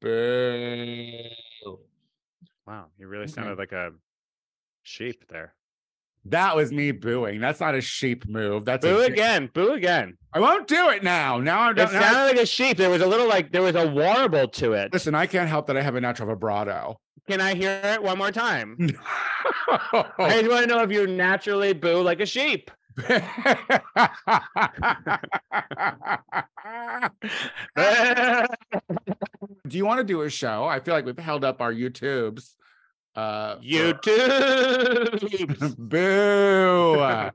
Boo. Wow, you really Okay. sounded like a sheep there. That was me booing. That's not a sheep move. That's Boo again. Boo again. I won't do it now. Now I'm It sounded like a sheep. There was a little like there was a warble to it. Listen, I can't help that I have a natural vibrato. Can I hear it one more time? I just want to know if you naturally boo like a sheep. Do you want to do a show? I feel like we've held up our YouTubes. Uh, for- YouTube. Boo.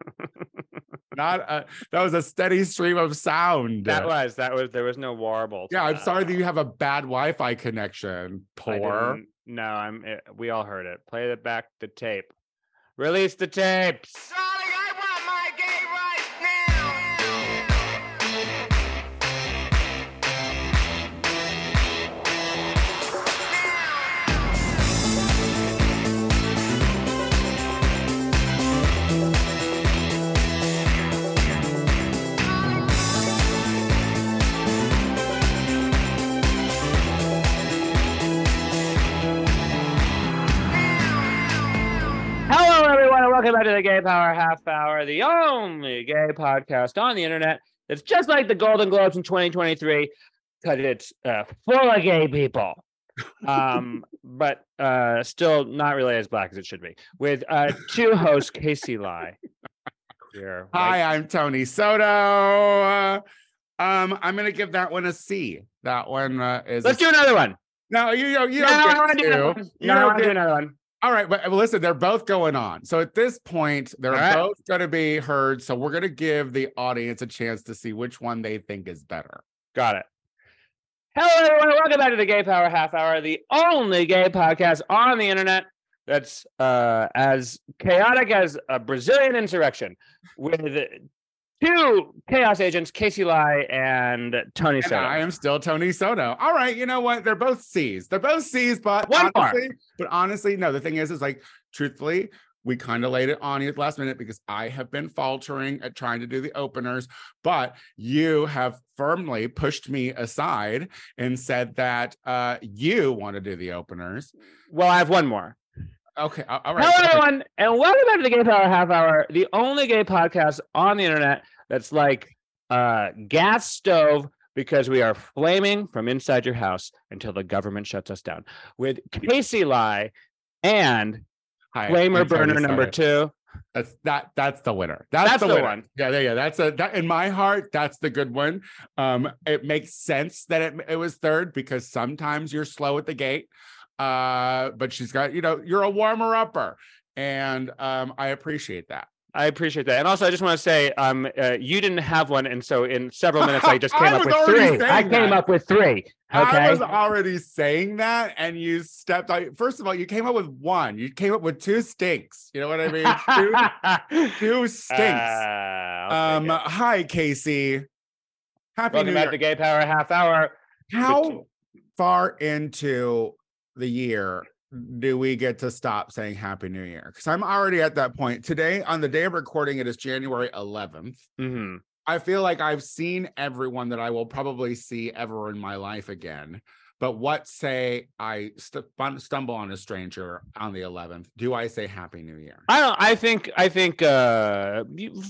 Not a, that was a steady stream of sound. that was that was there was no warble. yeah, I'm that. sorry that you have a bad Wi-Fi connection. Poor. No, I'm. eh, We all heard it. Play the back the tape. Release the tapes. Welcome back to the Gay Power Half Hour, the only gay podcast on the internet that's just like the Golden Globes in 2023 because it's uh, full of gay people. Um, but uh, still not really as black as it should be. With uh, two hosts, Casey Lai. Queer, Hi, I'm Tony Soto. Um, I'm gonna give that one a C. That one uh, is. Let's do another one. no, you don't. You No, don't I get want to do to. You No, I don't want to do another one. All right, but listen, they're both going on. So at this point, they're right. both going to be heard. So we're going to give the audience a chance to see which one they think is better. Got it. Hello, everyone. Welcome back to the Gay Power Half Hour, the only gay podcast on the internet that's uh, as chaotic as a Brazilian insurrection with two chaos agents, Casey Lai and Tony And Soto. I am still Tony Soto. All right, you know what? They're both C's. They're both C's, but One more. but honestly, no. The thing is, is like truthfully, we kind of laid it on you at the last minute because I have been faltering at trying to do the openers, but you have firmly pushed me aside and said that uh you want to do the openers. well, I have one more. Okay, all right. Hello, everyone, and welcome back to the Gay Power Half Hour, the only gay podcast on the internet that's like a gas stove because we are flaming from inside your house until the government shuts us down. With Casey Lai and Hi, Flamer Burner number two. That's that. That's the winner. That's, That's the, the winner. one. Yeah, yeah, yeah. That's a that in my heart. That's the good one. Um, it makes sense that it it was third because sometimes you're slow at the gate. Uh, but she's got you know you're a warmer upper, and um, I appreciate that. I appreciate that. And also, I just want to say, um, uh, you didn't have one, and so in several minutes, I just I came up with three. I saying came that. up with three. Okay? I was already saying that, and you stepped out. First of all, you came up with one. You came up with two stinks. You know what I mean? two, two stinks. Uh, um, hi Casey. Happy welcome New back Year. to Gay Power Half Hour. How far into the year do we get to stop saying Happy New Year? Because I'm already at that point. Today, on the day of recording, it is January 11th. Mhm. I feel like I've seen everyone that I will probably see ever in my life again. But what say I st- fun- stumble on a stranger on the 11th? Do I say Happy New Year? I don't. I think. I think. Uh,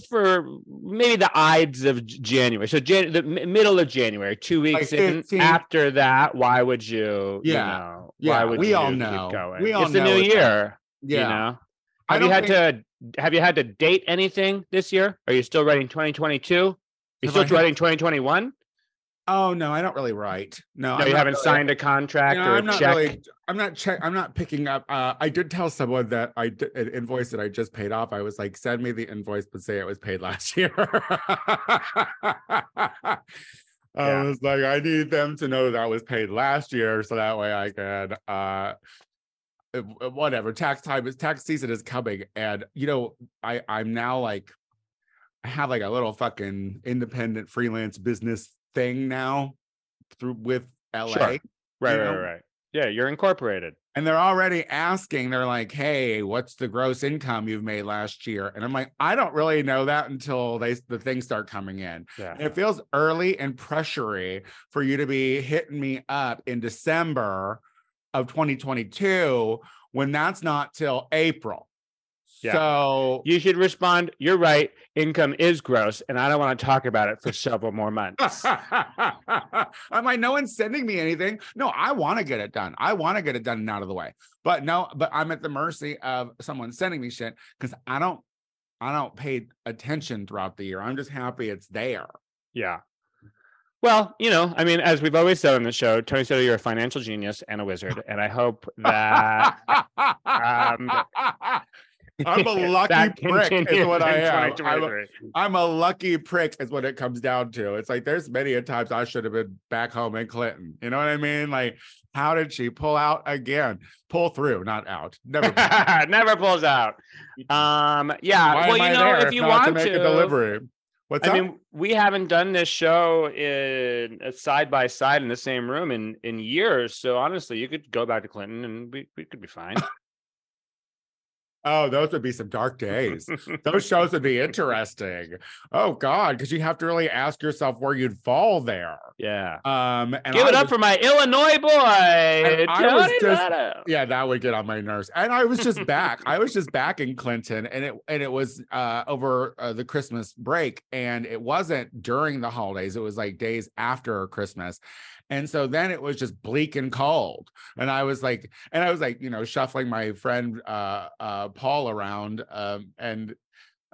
for maybe the Ides of January. So Jan- the middle of January, two weeks Like in. After that, why would you? you Yeah. know, Yeah, Why would we you all keep know. going? We all it's the know new it's a- year. Yeah. You know. Have you had think- to? Have you had to date anything this year? Are you still writing 2022? You still writing 2021? Oh no, I don't really write. No, No, you haven't really- signed a contract You know, or a I'm not check. really. I'm not check. I'm not picking up. Uh, I did tell someone that I did an invoice that I just paid off. I was like, send me the invoice, but say it was paid last year. I was like, I need them to know that I was paid last year, so that way I can. uh uh, whatever tax time is tax season is coming and you know i i'm now like i have like a little fucking independent freelance business thing now through with la Sure. Right, right, know, right, right. Yeah, you're incorporated. and they're already asking they're like hey what's the gross income you've made last year and i'm like i don't really know that until they the things start coming in Yeah. and it feels early and pressury for you to be hitting me up in december of 2022 when that's not till april Yeah. so You should respond, you're right, income is gross, and I don't want to talk about it for several more months. I'm like, no one's sending me anything. No, I want to get it done. I want to get it done and out of the way. But no, but I'm at the mercy of someone sending me shit because I don't, I don't pay attention throughout the year. I'm just happy it's there. Yeah. Well, you know, I mean, as we've always said on the show, Tony Soto, you're a financial genius and a wizard. And I hope that um, I'm a lucky prick, is what I am. I'm a, 2023. I'm a lucky prick, is what it comes down to. It's like there's many a times I should have been back home in Clinton. You know what I mean? Like, how did she pull out again? Pull through, not out. Never. pull. Never pulls out. Um, yeah. Why well, you I know, if you want to make a delivery, what's I up? mean, we haven't done this show in uh, side by side in the same room in in years. So honestly, you could go back to Clinton and we, we could be fine. oh, those would be some dark days. those shows would be interesting. Oh God, because you have to really ask yourself where you'd fall there. Yeah. Um, and Give it up was- for my Illinois boy, I was just- yeah, that would get on my nerves. And I was just back. I was just back in Clinton, and it and it was uh, over uh, the Christmas break, and it wasn't during the holidays. It was like days after Christmas, and so then it was just bleak and cold. And I was like, and I was like, you know, shuffling my friend uh, uh, Paul around, um, and.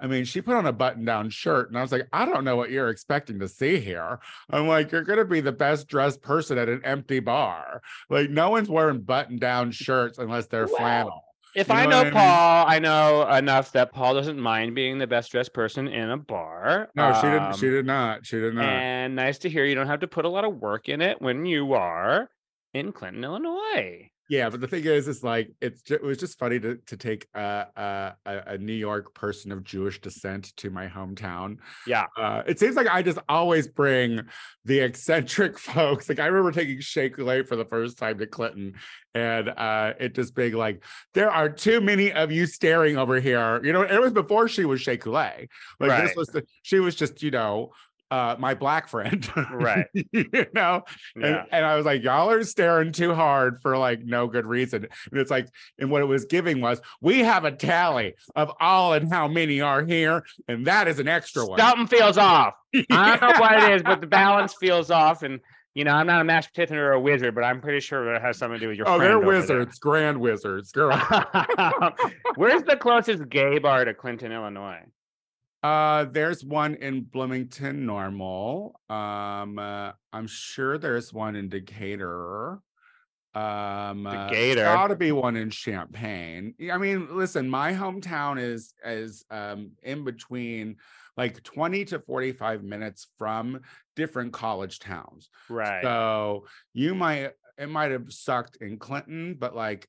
I mean, she put on a button down shirt, and I was like, I don't know what you're expecting to see here. I'm like, you're going to be the best dressed person at an empty bar. Like no one's wearing button down shirts unless they're flannel. If You I know know what I mean? Paul, I know enough that Paul doesn't mind being the best dressed person in a bar. No, she didn't. She Um, did not. She did not. And nice to hear you don't have to put a lot of work in it when you are in Clinton, Illinois. Yeah, but the thing is, it's like it's it was just funny to to take uh, a a New York person of Jewish descent to my hometown. Yeah. Uh, it seems like I just always bring the eccentric folks. Like I remember taking Shea Coulee for the first time to Clinton, and uh, it just being like, there are too many of you staring over here. You know, it was before she was Shea Coulee. Like Right. this was the, she was just you know uh, my black friend. Right. you know, and, Yeah. and I was like, y'all are staring too hard for like no good reason. And it's like, and what it was giving was, we have a tally of all and how many are here, and that is an extra one. Something feels off. I don't know what it is, but the balance feels off. And you know, I'm not a master Tithon or a wizard, but I'm pretty sure it has something to do with your Oh, they're over there. wizards, grand wizards, girl. Where's the closest gay bar to Clinton, Illinois? Uh, there's one in Bloomington, Normal. Um, uh, I'm sure there's one in Decatur. Um, uh, Decatur. ought to be one in Champaign. I mean, listen, my hometown is is um in between like 20 to 45 minutes from different college towns. Right. So you might it might have sucked in Clinton, but like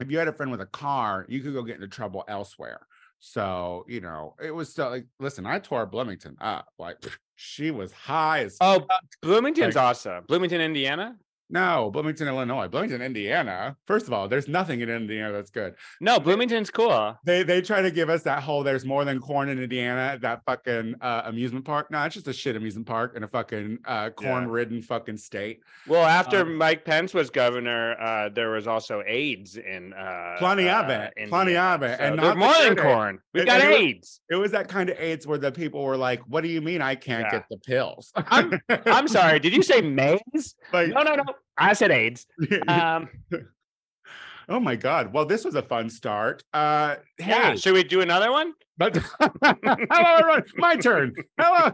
if you had a friend with a car, you could go get into trouble elsewhere. So, you know, it was still like, listen, I tore Bloomington up. Like she was high as oh, Bloomington's Like- awesome. Bloomington, Indiana? No, Bloomington, Illinois, Bloomington, Indiana. First of all, there's nothing in Indiana that's good. No, Bloomington's cool. They they try to give us that whole there's more than corn in Indiana, that fucking uh, amusement park. No, it's just a shit amusement park in a fucking uh, corn ridden fucking state. Well, after Um, Mike Pence was governor, uh, there was also AIDS in uh, Plenty of it. Plenty of it. So And not more than corn. We've And- got it was- AIDS. It was that kind of AIDS where the people were like, "What do you mean I can't Yeah. get the pills?" I'm- I'm sorry. Did you say maize? like, No, no, no. I said AIDS. Um, oh my god! Well, this was a fun start. Uh, yeah. Should we do another one? but hello, everyone. My turn. Hello.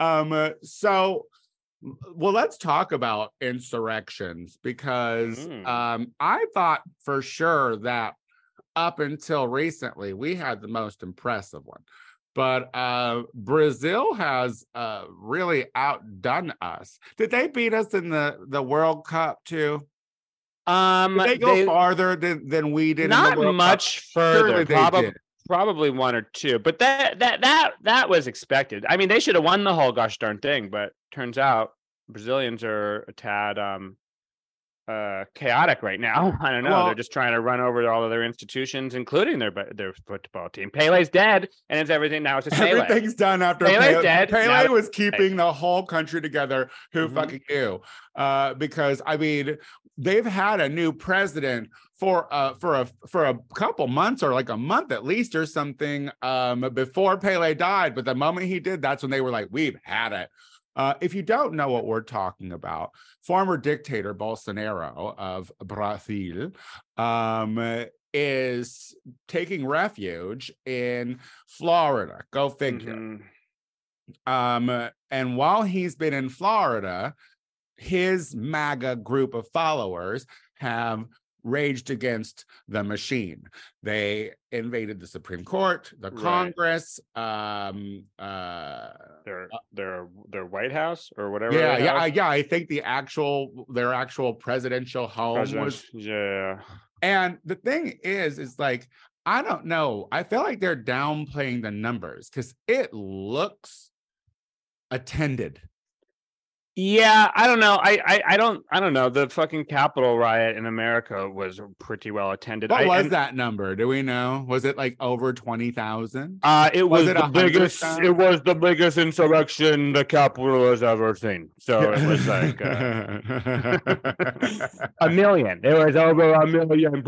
um. uh, So, well, let's talk about insurrections because Mm. um, I thought for sure that up until recently we had the most impressive one. But uh, Brazil has uh, really outdone us. Did they beat us in the, the World Cup too? Um, Did they go they- farther than, than we did? in the not World Cup? much Surely further. they Probably, did. probably one or two. But that that that that was expected. I mean, they should have won the whole gosh darn thing. But turns out Brazilians are a tad um uh chaotic right now. I don't know. Well- They're just trying to run over all of their institutions, including their their football team. Pele's dead, and it's everything now. It's just Pele. Everything's done after Pele's Pele. dead. Pele Now- was keeping the whole country together. Who Mhm. fucking knew? Uh, because I mean, they've had a new president for uh for a for a couple months or like a month at least or something um before Pele died. But the moment he did, that's when they were like, "We've had it." Uh, if you don't know what we're talking about, former dictator Bolsonaro of Brazil um, is taking refuge in Florida. Go figure. Mhm. Um, and while he's been in Florida, his MAGA group of followers have raged against the machine. They invaded the Supreme Court, the Right. Congress. Um, uh, Their their their White House or whatever. yeah, yeah, I- yeah. I think the actual their actual presidential home President- was yeah. and the thing is, is like, I don't know. I feel like they're downplaying the numbers because it looks attended. Yeah, I don't know. I, I I don't I don't know. The fucking Capitol riot in America was pretty well attended. What I, was and, that number? Do we know? Was it like over 20,000? Uh, it Was was, it the biggest. thousand? It was the biggest insurrection the Capitol has ever seen. So it was like uh, a million. It was over a million.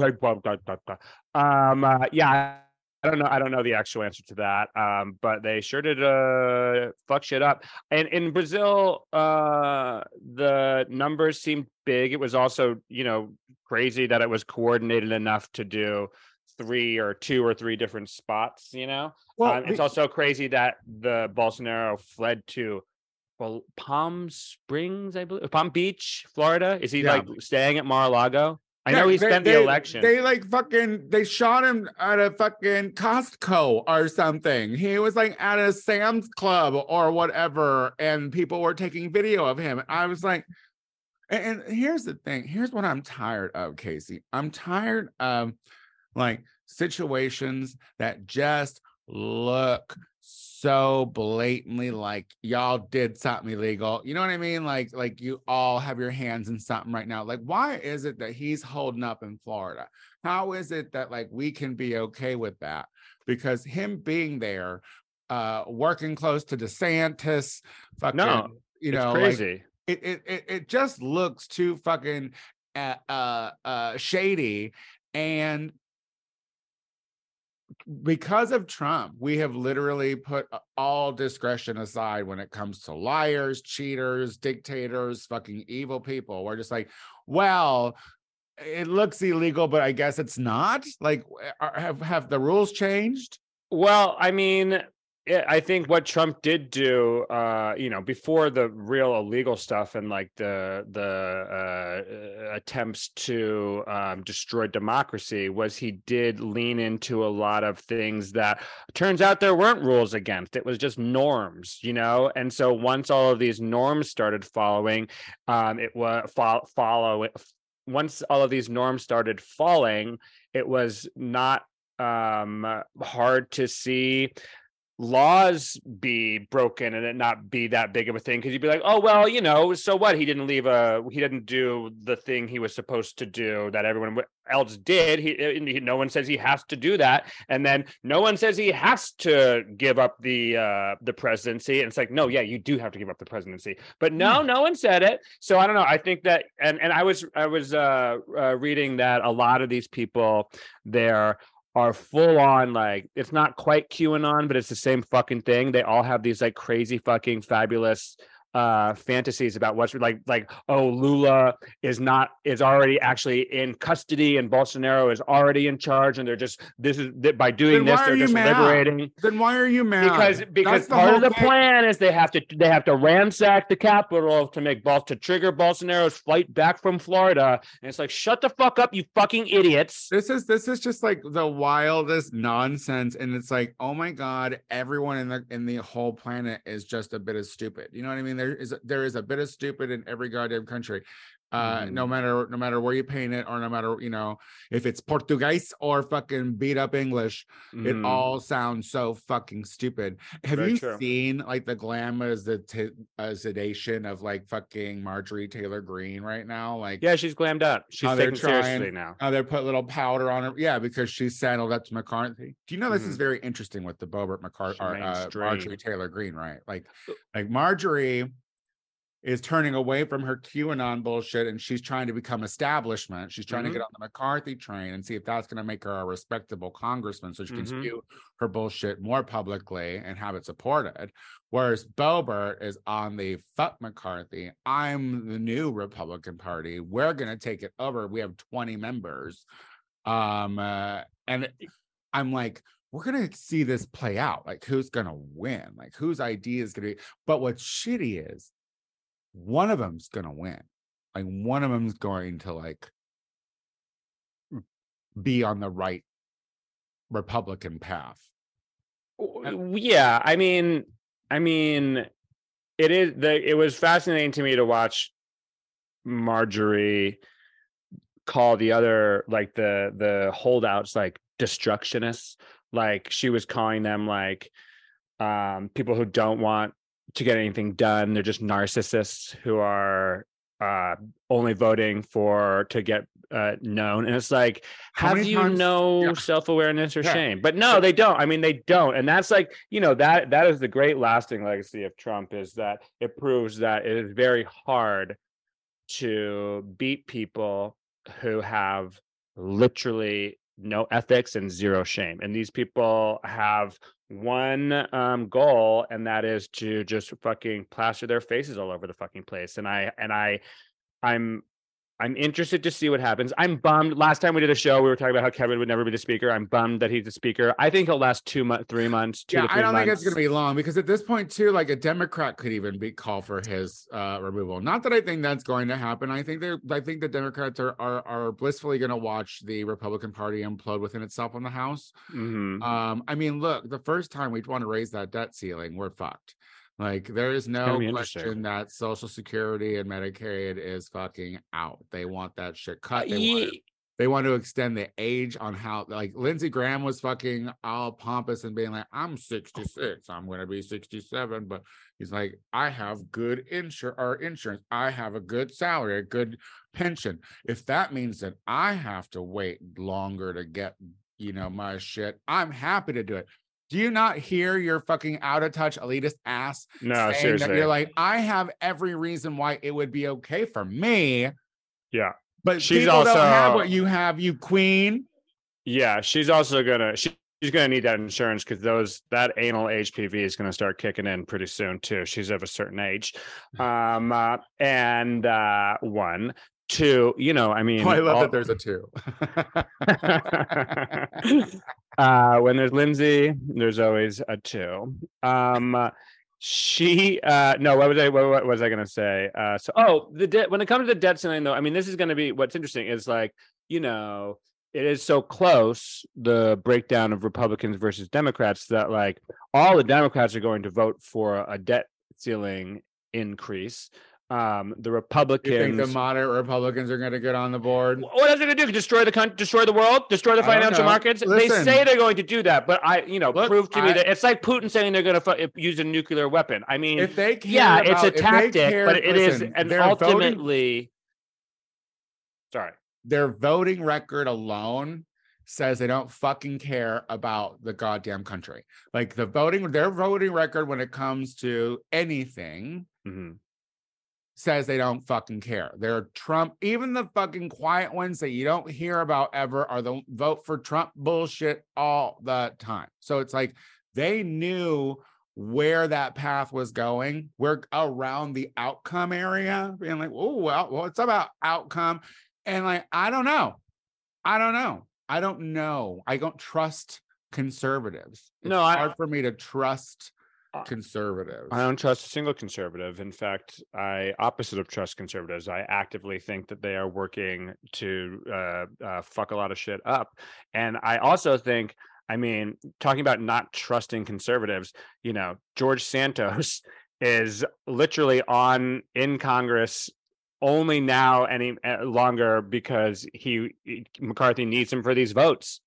Um, uh, yeah, I don't know. I don't know the actual answer to that. Um, but they sure did uh fuck shit up. And in Brazil, uh, the numbers seemed big. It was also, you know, crazy that it was coordinated enough to do three or two or three different spots. You know, well, um, it's also crazy that the Bolsonaro fled to well, Palm Springs, I believe, Palm Beach, Florida. Is he Yeah. like staying at Mar-a-Lago? I Yeah, know he they- spent they- the election. They like fucking they shot him at a fucking Costco or something. He was like at a Sam's Club or whatever, and people were taking video of him. I was like, and, and here's the thing. Here's what I'm tired of, Casey. I'm tired of like situations that just look so blatantly like y'all did something illegal. You know what I mean? Like like you all have your hands in something right now. Like why is it that he's holding up in Florida? How is it that like we can be okay with that? Because him being there uh working close to DeSantis fucking No, you know like, crazy. it, it it it just looks too fucking uh uh, uh shady and because of Trump, we have literally put uh, all discretion aside when it comes to liars, cheaters, dictators, fucking evil people. We're just like, well, it looks illegal, but I guess it's not. Like, uh, are, have have the rules changed? Well, I mean, yeah, I think what Trump did do, uh, you know, before the real illegal stuff and like the the uh, uh, attempts to um, destroy democracy, was he did lean into a lot of things that turns out there weren't rules against. It was just norms, you know. And so once all of these norms started following, um, it was follow follow. Once all of these norms started falling, it was not um hard to see laws be broken and it not be that big of a thing? Because you'd be like oh well you know so what? He didn't leave a he didn't do the thing he was supposed to do that everyone else did. He, he no one says he has to do that. And then no one says he has to give up the uh the presidency. And it's like no yeah you do have to give up the presidency. But no no one said it. So i don't know. I think that and and i was i was uh, uh reading that a lot of these people there are full on like it's not quite QAnon, but it's the same fucking thing. They all have these like crazy fucking fabulous uh fantasies about what's like like oh Lula is not is already actually in custody and Bolsonaro is already in charge and they're just this is that by doing Then this they're just mad? liberating Then why are you mad? because That's because part of the thing. plan is they have to they have to ransack the capital to make Bol to trigger Bolsonaro's flight back from Florida and it's like shut the fuck up you fucking idiots this is this is just like the wildest nonsense and it's like oh my god everyone in the in the whole planet is just a bit of stupid you know what i mean there is there is a bit of stupid in every goddamn country Uh, Mhm. no matter no matter where you paint it, or no matter you know if it's Portuguese or fucking beat up English, it Mhm. all sounds so fucking stupid. Have Very you true. seen like the glamour, the uh, sedation of like fucking Marjorie Taylor Greene right now? Like, yeah, she's glammed up. She's they're taken seriously trying- now. Oh, they put little powder on her. Yeah, because she's saddled up to McCarthy. Do you know this is Mhm. very interesting with the Boebert McCarthy, uh. Marjorie Taylor Greene right? Like, like Marjorie is turning away from her QAnon bullshit and she's trying to become establishment. She's trying Mhm. to get on the McCarthy train and see if that's going to make her a respectable congressman so she can Mhm. spew her bullshit more publicly and have it supported. Whereas Boebert is on the fuck McCarthy. I'm the new Republican Party. We're going to take it over. We have 20 members. Um, uh, and I'm like, we're gonna see this play out. Like, who's gonna win? Like, whose idea is gonna be? But what's shitty is one of them's gonna win. Like, one of them's going to like be on the right Republican path. Yeah i mean i mean it is the it was fascinating to me to watch marjorie call the other like the the holdouts like destructionists like she was calling them like um people who don't want to get anything done. They're just narcissists who are uh only voting for to get uh known. And it's like have you times- no yeah. self-awareness or Yeah. shame? But no they don't. I mean they don't. And that's like you know that that is the great lasting legacy of trump is that it proves that it is very hard to beat people who have literally no ethics and zero shame. And these people have one um goal and that is to just fucking plaster their faces all over the fucking place and i and i i'm i'm interested to see what happens i'm bummed last time we did a show we were talking about how kevin would never be the speaker i'm bummed that he's the speaker i think he'll last two months three months two yeah, to three I don't think it's gonna be long because at this point, too, like a Democrat could even be call for his uh removal. Not that I think that's going to happen. I think they're I think the Democrats are are, are blissfully gonna watch the Republican Party implode within itself in the House. Mhm. Um, I mean, look, the first time we want to raise that debt ceiling, we're fucked. Like, there is no question that Social Security and Medicaid is fucking out. They want that shit cut. They, want, to, they want to extend the age on how, like, Lindsey Graham was fucking all pompous and being like, I'm 66, I'm going to be 67. But he's like, I have good insur- or insurance, I have a good salary, a good pension. If that means that I have to wait longer to get you know, my shit. I'm happy to do it. Do you not hear your fucking out of touch elitist ass no saying seriously that you're like, I have every reason why it would be okay for me, yeah but She's people don't have what you have, you queen. Yeah, she's also gonna she, she's gonna need that insurance because those that anal HPV is gonna start kicking in pretty soon too. She's of a certain age, um, uh, and uh, one, two. You know, I mean, Oh, I love all- that there's a two. uh, when there's Lindsey, there's always a two. Um, she uh no what was i what, what was i gonna say uh so oh the debt when it comes to the debt ceiling though i mean this is gonna be what's interesting is like you know it is so close the breakdown of republicans versus democrats that like all the democrats are going to vote for a debt ceiling increase um the you think republicans the moderate Republicans are going to get on the board? what else are they gonna do? Destroy the country, destroy the world, destroy the financial markets? they say they're going to do that, but I, you know, Look, prove to me I- that it's like Putin saying they're going to fu- use a nuclear weapon. I mean, If they care yeah, it's about- a tactic, care- but it is, listen, and they're voting- ultimately, sorry, their voting record alone says they don't fucking care about the goddamn country. Like the voting, their voting record when it comes to anything Mhm. Says they don't fucking care. They're Trump, even the fucking quiet ones that you don't hear about ever are the vote for Trump bullshit all the time. So it's like they knew where that path was going. We're around the outcome area, being like, oh, well, well, it's about outcome. And like, I don't know. I don't know. I don't know. I don't trust conservatives. It's No, I- hard for me to trust conservatives. I don't trust a single conservative. In fact, I opposite of trust conservatives. I actively think that they are working to uh, uh, fuck a lot of shit up, and I also think. I mean, talking about not trusting conservatives, you know, George Santos is literally on in Congress only now any uh, longer because he, he McCarthy needs him for these votes.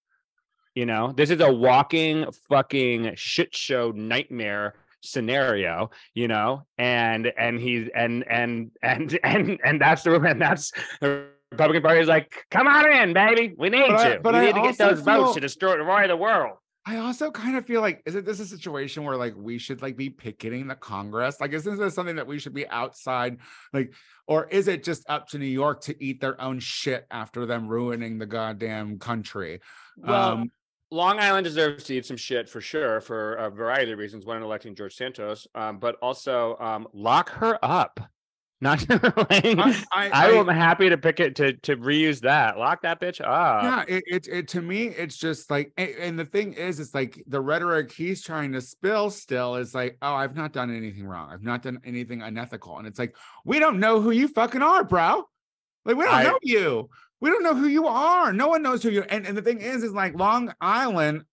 You know, this is a walking fucking shit show nightmare scenario you know and and he's and and and and and that's the and that's the republican party is like come on in baby we need But I- but we I need to get also those votes to destroy destroy the world I also kind of feel like, isn't this a situation where like we should like be picketing the Congress? Like, isn't this something that we should be outside? Like, or is it just up to New York to eat their own shit after them ruining the goddamn country? well Um, Long Island deserves to eat some shit for sure for a variety of reasons. One, electing George Santos, um, but also um, lock her up. Not like, I, I, I, am happy to pick it to to reuse that. Lock that bitch up. yeah it, it, it to me it's just like and, and the thing is it's like the rhetoric he's trying to spill still is like oh i've not done anything wrong i've not done anything unethical and it's like we don't know who you fucking are bro like we don't I- know you we don't know who you are. No one knows who you and, and the thing is is like long island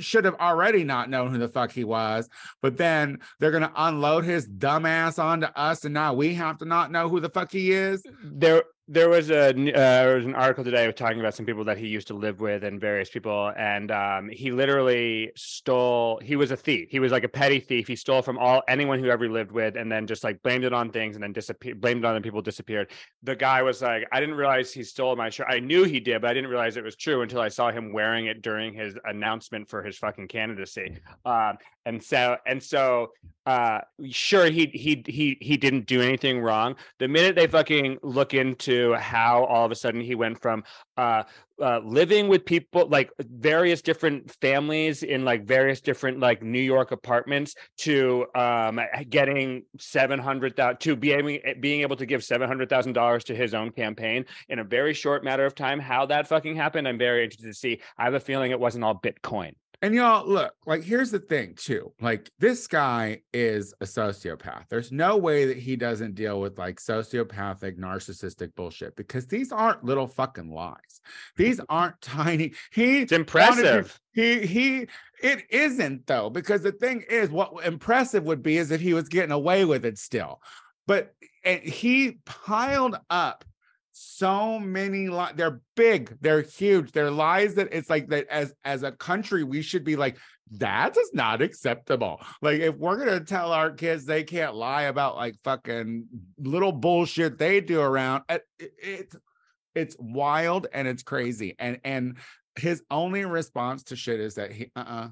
should have already not known who the fuck he was but then they're gonna unload his dumb ass onto us and now we have to not know who the fuck he is? There there was a uh, there was an article today talking about some people that he used to live with and various people and um, he literally stole he was a thief. He was like a petty thief. He stole from all anyone who ever lived with and then just like blamed it on things and then disappeared blamed it on the people disappeared. The guy was like i didn't realize he stole my shirt. I knew he did but i didn't realize it was true until i saw him wearing it during his announcement for his fucking candidacy. Um, and so and so uh sure he he he he didn't do anything wrong the minute they fucking look into how all of a sudden he went from uh uh, living with people like various different families in like various different like New York apartments to um getting seven hundred thousand to being being able to give seven hundred thousand dollars to his own campaign in a very short matter of time. How that fucking happened, I'm very interested to see. I have a feeling it wasn't all Bitcoin. And y'all, look, like, here's the thing, too. Like, this guy is a sociopath. There's no way that he doesn't deal with like sociopathic, narcissistic bullshit because these aren't little fucking lies. These aren't tiny. He It's impressive. he he it isn't though, because the thing is, what impressive would be is if he was getting away with it still. But and he piled up so many lies. They're big, they're huge, they're lies that it's like that as as a country, we should be like, that is not acceptable. Like, if we're gonna tell our kids they can't lie about like fucking little bullshit they do around, eh, it, it- it's it's wild and it's crazy. And and his only response to shit is that he uh-uh.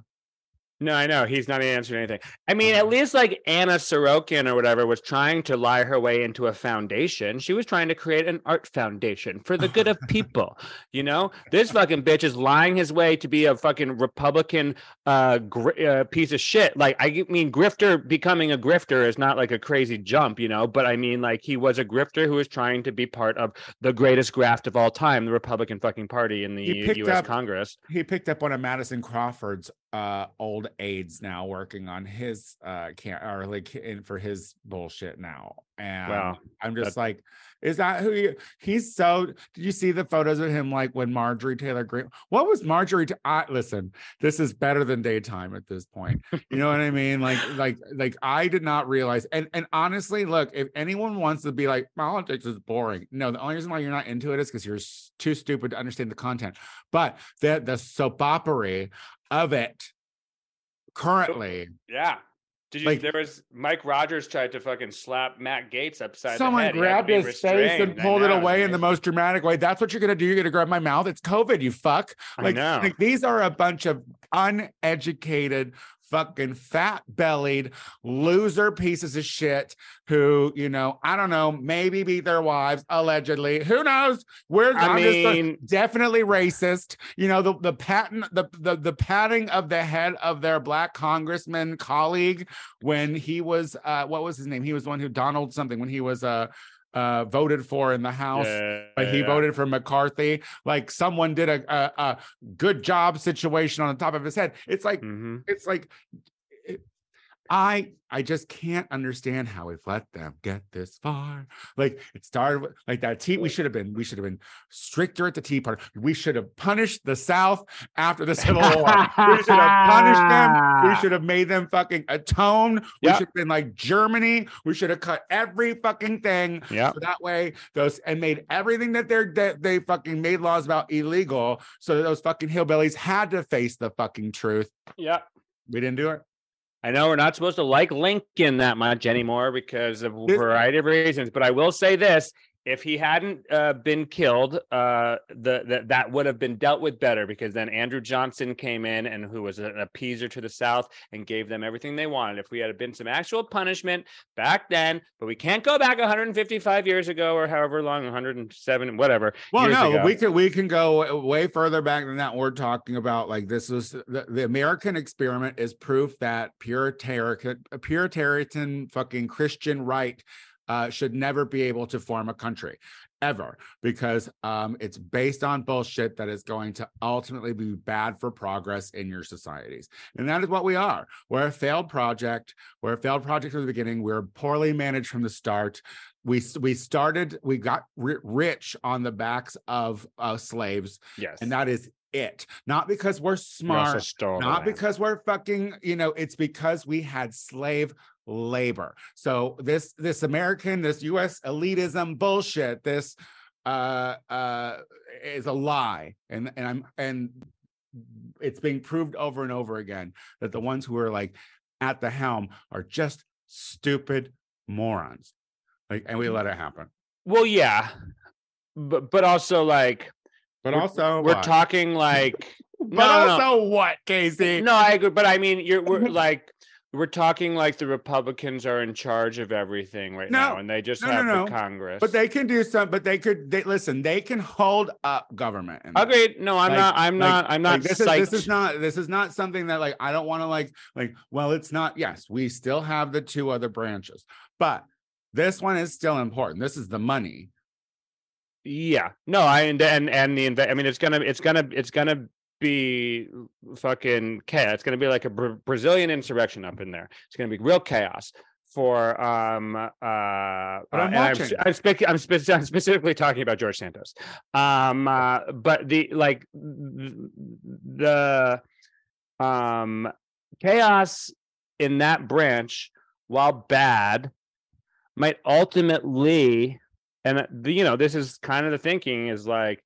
No, I know he's not answering anything. I mean, at least like Anna Sorokin or whatever was trying to lie her way into a foundation. She was trying to create an art foundation for the good of people. You know, this fucking bitch is lying his way to be a fucking Republican uh, gr- uh piece of shit. Like, I mean, grifter becoming a grifter is not like a crazy jump, you know. But I mean, like, he was a grifter who was trying to be part of the greatest graft of all time, the Republican fucking party in the He U- picked U.S. up- Congress. he picked up one of Madison Cawthorn's uh old aides now working on his uh can or like in for his bullshit now. And Wow, I'm just like, is that who you he's so did you see the photos of him like when Marjorie Taylor Greene? What was Marjorie? Ta- I listen, this is better than daytime at this point. You know what I mean? Like, like, like I did not realize. And and honestly, look, if anyone wants to be like politics is boring, no, the only reason why you're not into it is because you're too stupid to understand the content. But the the soap opera of it currently, Yeah. Did you? Like- there was Mike Rogers tried to fucking slap Matt Gaetz upside the someone grabbed his face and pulled it away in the most dramatic way. That's what you're gonna do. You're gonna grab my mouth. It's COVID, you fuck. I know. like these are a bunch of uneducated, fucking fat bellied loser pieces of shit who, you know, I don't know, maybe beat their wives allegedly. Who knows? We're I I'm just a- mean- definitely racist. You know, the the patent, the, the the patting of the head of their black congressman colleague when he was uh what was his name? He was the one who Donald something when he was uh uh voted for in the house Yeah, but he yeah. voted for McCarthy. Like someone did a, a a good job situation on the top of his head. It's like Mhm. it's like I I just can't understand how we've let them get this far. Like it started with like that tea. We should have been we should have been stricter at the Tea Party. We should have punished the South after the Civil War. we should have punished them. We should have made them fucking atone. We should have been like Germany. We should have cut every fucking thing. Yeah. So that way, those and made everything that they're that they fucking made laws about illegal, so that those fucking hillbillies had to face the fucking truth. Yeah. We didn't do it. I know we're not supposed to like Lincoln that much anymore because of a variety of reasons, but I will say this: if he hadn't uh, been killed, uh, the, the that would have been dealt with better because then Andrew Johnson came in and who was an appeaser to the South and gave them everything they wanted. If we had been some actual punishment back then, but we can't go back 155 years ago or however long, 107, whatever. Well, years no, ago. we can we can go way further back than that. We're talking about like this was the, the American experiment is proof that Puritarian Puritan fucking Christian right uh, should never be able to form a country ever because um, it's based on bullshit that is going to ultimately be bad for progress in your societies. And that is what we are. We're a failed project. We're a failed project from the beginning. We're poorly managed from the start. We we started. We got ri- rich on the backs of uh, slaves, yes, and that is it. Not because we're smart. the Not because we're fucking. You know, it's because we had slave labor. So this this American, this U.S. elitism bullshit. This uh uh is a lie, and and I'm and it's being proved over and over again that the ones who are like at the helm are just stupid morons. Like, and we let it happen. well, yeah, but but also like But We're- also, we're what? talking like But no, no, no. also, what, Casey? no i agree but i mean you're we're like we're talking like the republicans are in charge of everything right now and they just No, no, have no. the congress But they can do some. But they could. They listen. They can hold up government. agreed no i'm Like- not i'm like- not i'm not Like, this is this is not this is not something that like I don't want to like like well it's not yes we still have the two other branches but this one is still important this is the money yeah no i and and, and the i mean it's gonna it's gonna it's gonna be fucking chaos it's gonna be like a Bra- brazilian insurrection up in there it's gonna be real chaos for um uh But I'm uh, I'm, watching. I'm, spec- I'm, spec- I'm specifically talking about George Santos. Um, uh, but the like the um chaos in that branch, while bad, might ultimately, and uh, you know, this is kind of the thinking is like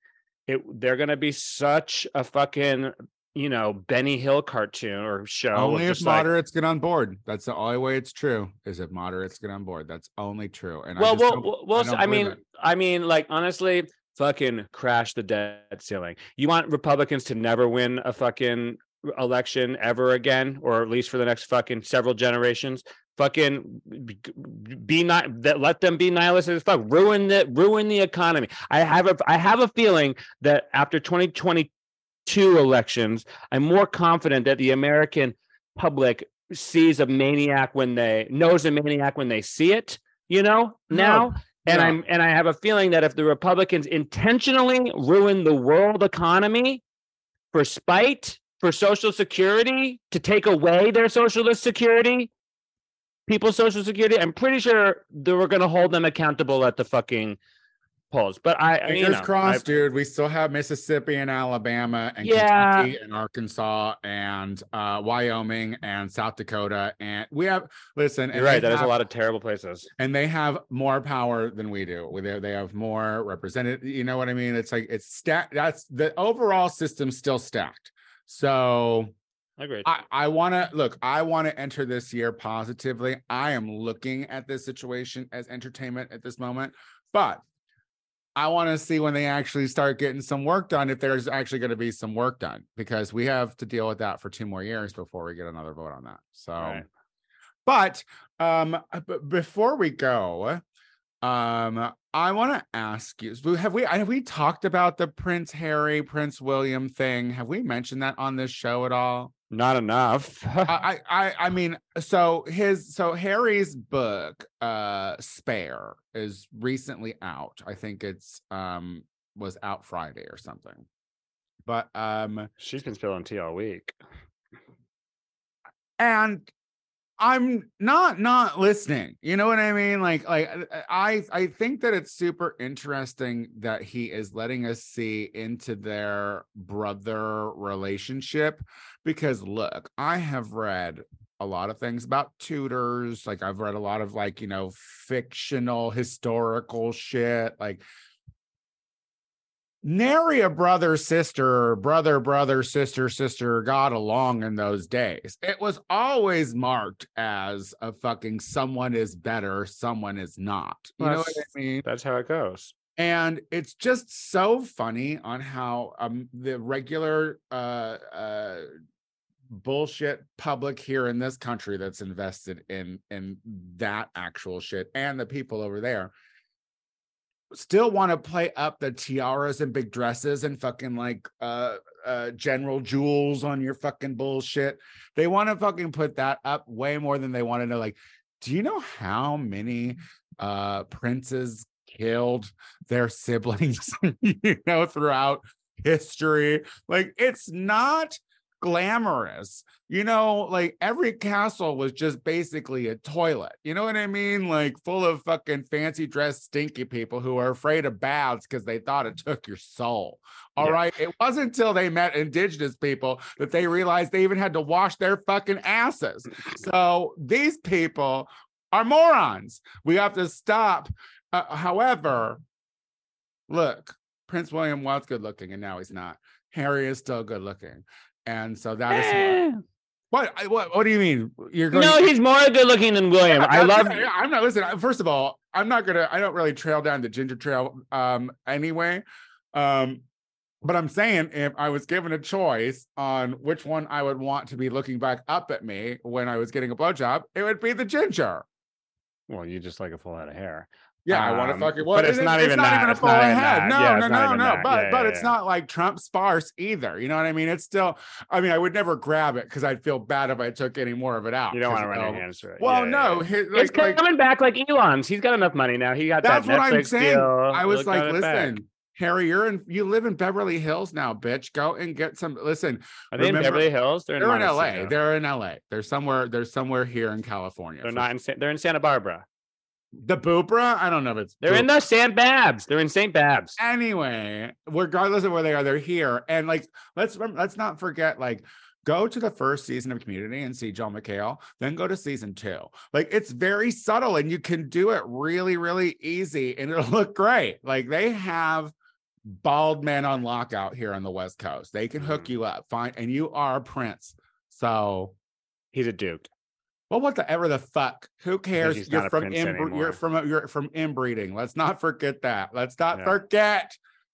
it. They're going to be such a fucking you know Benny Hill cartoon or show. only if just like- moderates get on board that's the only way it's true is if moderates get on board that's only true and well, I just well, well, well, don't I mean, it. I mean, like honestly, fucking crash the debt ceiling. You want Republicans to never win a fucking election ever again, or at least for the next fucking several generations. Fucking be- not that let them be nihilistic as fuck. Ruin the ruin the economy. I have a I have a feeling that after 2022 elections, I'm more confident that the American public sees a maniac when they knows a maniac when they see it. You know No, now. And no. I'm and I have a feeling that if the Republicans intentionally ruin the world economy for spite, for social security, to take away their socialist security, people's social security, I'm pretty sure they were going to hold them accountable at the fucking polls. But I, I you Fingers know, crossed, I- dude. We still have Mississippi and Alabama and Yeah. Kentucky and Arkansas and uh, Wyoming and South Dakota. And we have, listen, and you're right. That is a lot of terrible places. and they have more power than we do. They, they have more represented. You know what I mean? It's like it's stacked. That's the overall system still stacked. So Agreed. I, I want to look, I want to enter this year positively. I am looking at this situation as entertainment at this moment, but I want to see when they actually start getting some work done, if there's actually going to be some work done, because we have to deal with that for two more years before we get another vote on that. So, Right. but um, uh, b- before we go, um, I want to ask you: Have we have we talked about the Prince Harry, Prince William thing? Have we mentioned that on this show at all? Not enough. I, I I mean, so his so Harry's book, uh, Spare, is recently out. I think it's um was out Friday or something. But um, She's been spilling tea all week. and I'm not not listening. You know what I mean? Like like uh, uh, I I think that it's super interesting that he is letting us see into their brother relationship because look, I have read a lot of things about Tudors, like I've read a lot of like, you know, fictional historical shit like nary a brother sister brother brother sister sister got along in those days. It was always marked as a fucking someone is better someone is not. You know what i mean? That's how it goes. and it's just so funny on how um the regular uh uh bullshit public here in this country that's invested in in that actual shit and the people over there still want to play up the tiaras and big dresses and fucking like uh uh general jewels on your fucking bullshit. They want to fucking put that up way more than they want to know like do you know how many uh princes killed their siblings you know throughout history? Like it's not glamorous you know like every castle was just basically a toilet you know what i mean? Like full of fucking fancy dressed stinky people who are afraid of baths because they thought it took your soul All Yeah. right, it wasn't until they met indigenous people that they realized they even had to wash their fucking asses. So these people are morons. We have to stop uh, however look prince william was good looking and now he's not. Harry is still good looking and so that is what what what do you mean you're going No, he's more good looking than William. I I'm love not- i'm not listening first of all i'm not gonna i don't really trail down the ginger trail um anyway um but i'm saying if i was given a choice on which one i would want to be looking back up at me when i was getting a blowjob it would be the ginger Well, you just like a full head of hair. Yeah, I want to Um, fucking. Well, but it's it- not even not that. even a It's full not even head. that. No, Yeah, no, it's no, no. that. But Yeah, but yeah, it's not like Trump sparse either. You know what I mean? It's still. I mean, I would never grab it because I'd feel bad if I took any more of it out. You don't 'cause, want to run know, your hands through it. Well, Yeah, yeah, no, yeah. his- it's like, like, coming back like Elon's. He's got enough money now. He got that's that what Netflix I'm saying. deal. I was Look like, at it back. listen, Harry, you're in. You live in Beverly Hills now, bitch. Go and get some. Listen, Are they in Beverly Hills? They're in, they're in L.A. They're in L.A. They're somewhere. They're somewhere here in California. They're not in. They're in Santa Barbara. The Boopra. I don't know if it's. They're in the St. Babs. They're in St. Babs. anyway, regardless of where they are, they're here. And like, let's let's not forget, like, go to the first season of Community and see Joel McHale, then go to season two. Like, it's very subtle, and you can do it really, really easy, and it'll look great. Like, they have bald men on lockout here on the West Coast. They can hook Mhm. you up, fine, and you are prince. So. He's a duke. Well, what the ever the fuck? Who cares? You're from you're from you're from inbreeding. Let's not forget that. Let's not Yeah. forget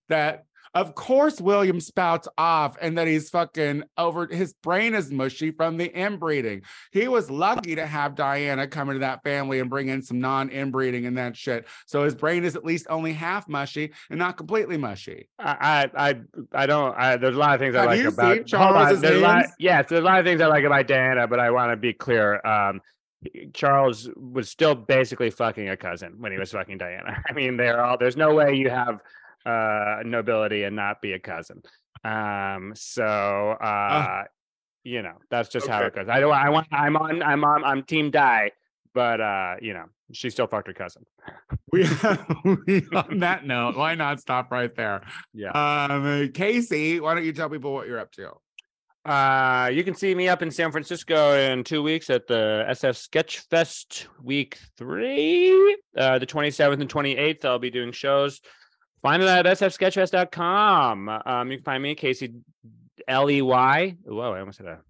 that. Of course, William spouts off, and that he's fucking over. His brain is mushy from the inbreeding. He was lucky to have Diana come into that family and bring in some non-inbreeding and that shit. So his brain is at least only half mushy and not completely mushy. I, I, I, don't. I, there's a lot of things I Have like about seen Charles's There's a lot, yes, there's a lot of things I like about Diana, but I want to be clear. Um, Charles was still basically fucking a cousin when he was fucking Diana. I mean, they're all. There's no way you have uh nobility and not be a cousin. Um, so uh, you know, that's just how it goes. I don't. I want. I'm on. I'm on. I'm Team Di, but uh, you know, she still fucked her cousin. We, we on that note, why not stop right there? Yeah. Um, Casey, why don't you tell people what you're up to? Uh, you can see me up in San Francisco in two weeks at the SF Sketch Fest week three, uh, the 27th and 28th. I'll be doing shows. Find it at sfsketchfest.com. Um, you can find me, Casey L E Y. Whoa, I almost had a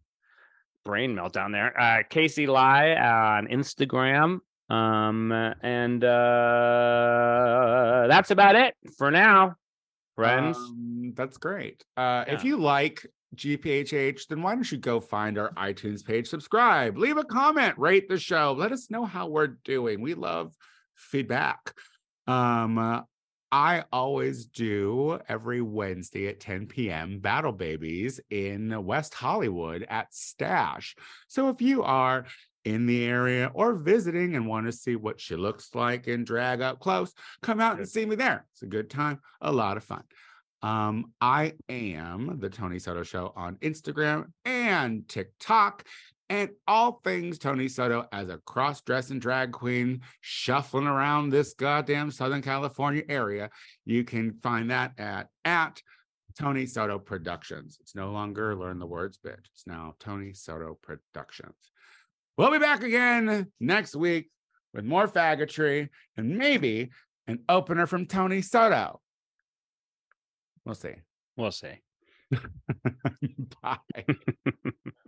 brain meltdown there. Uh, Casey Ley on Instagram. Um, and uh, that's about it for now, friends. Um, that's great. Uh, If you like GPHH, then why don't you go find our iTunes page, subscribe, leave a comment, rate the show, let us know how we're doing. We love feedback. Um, uh, I always do every Wednesday at 10 p.m. Battle Babies in West Hollywood at Stash. So if you are in the area or visiting and want to see what she looks like and drag up close, come out and see me there. It's a good time, a lot of fun. Um, I am the Tony Soto Show on Instagram and TikTok. And all things Tony Soto as a cross-dressing drag queen shuffling around this goddamn Southern California area. You can find that at at Tony Soto Productions. It's no longer Learn the Words Bitch. It's now Tony Soto Productions. We'll be back again next week with more faggotry and maybe an opener from Tony Soto. We'll see. We'll see. Bye.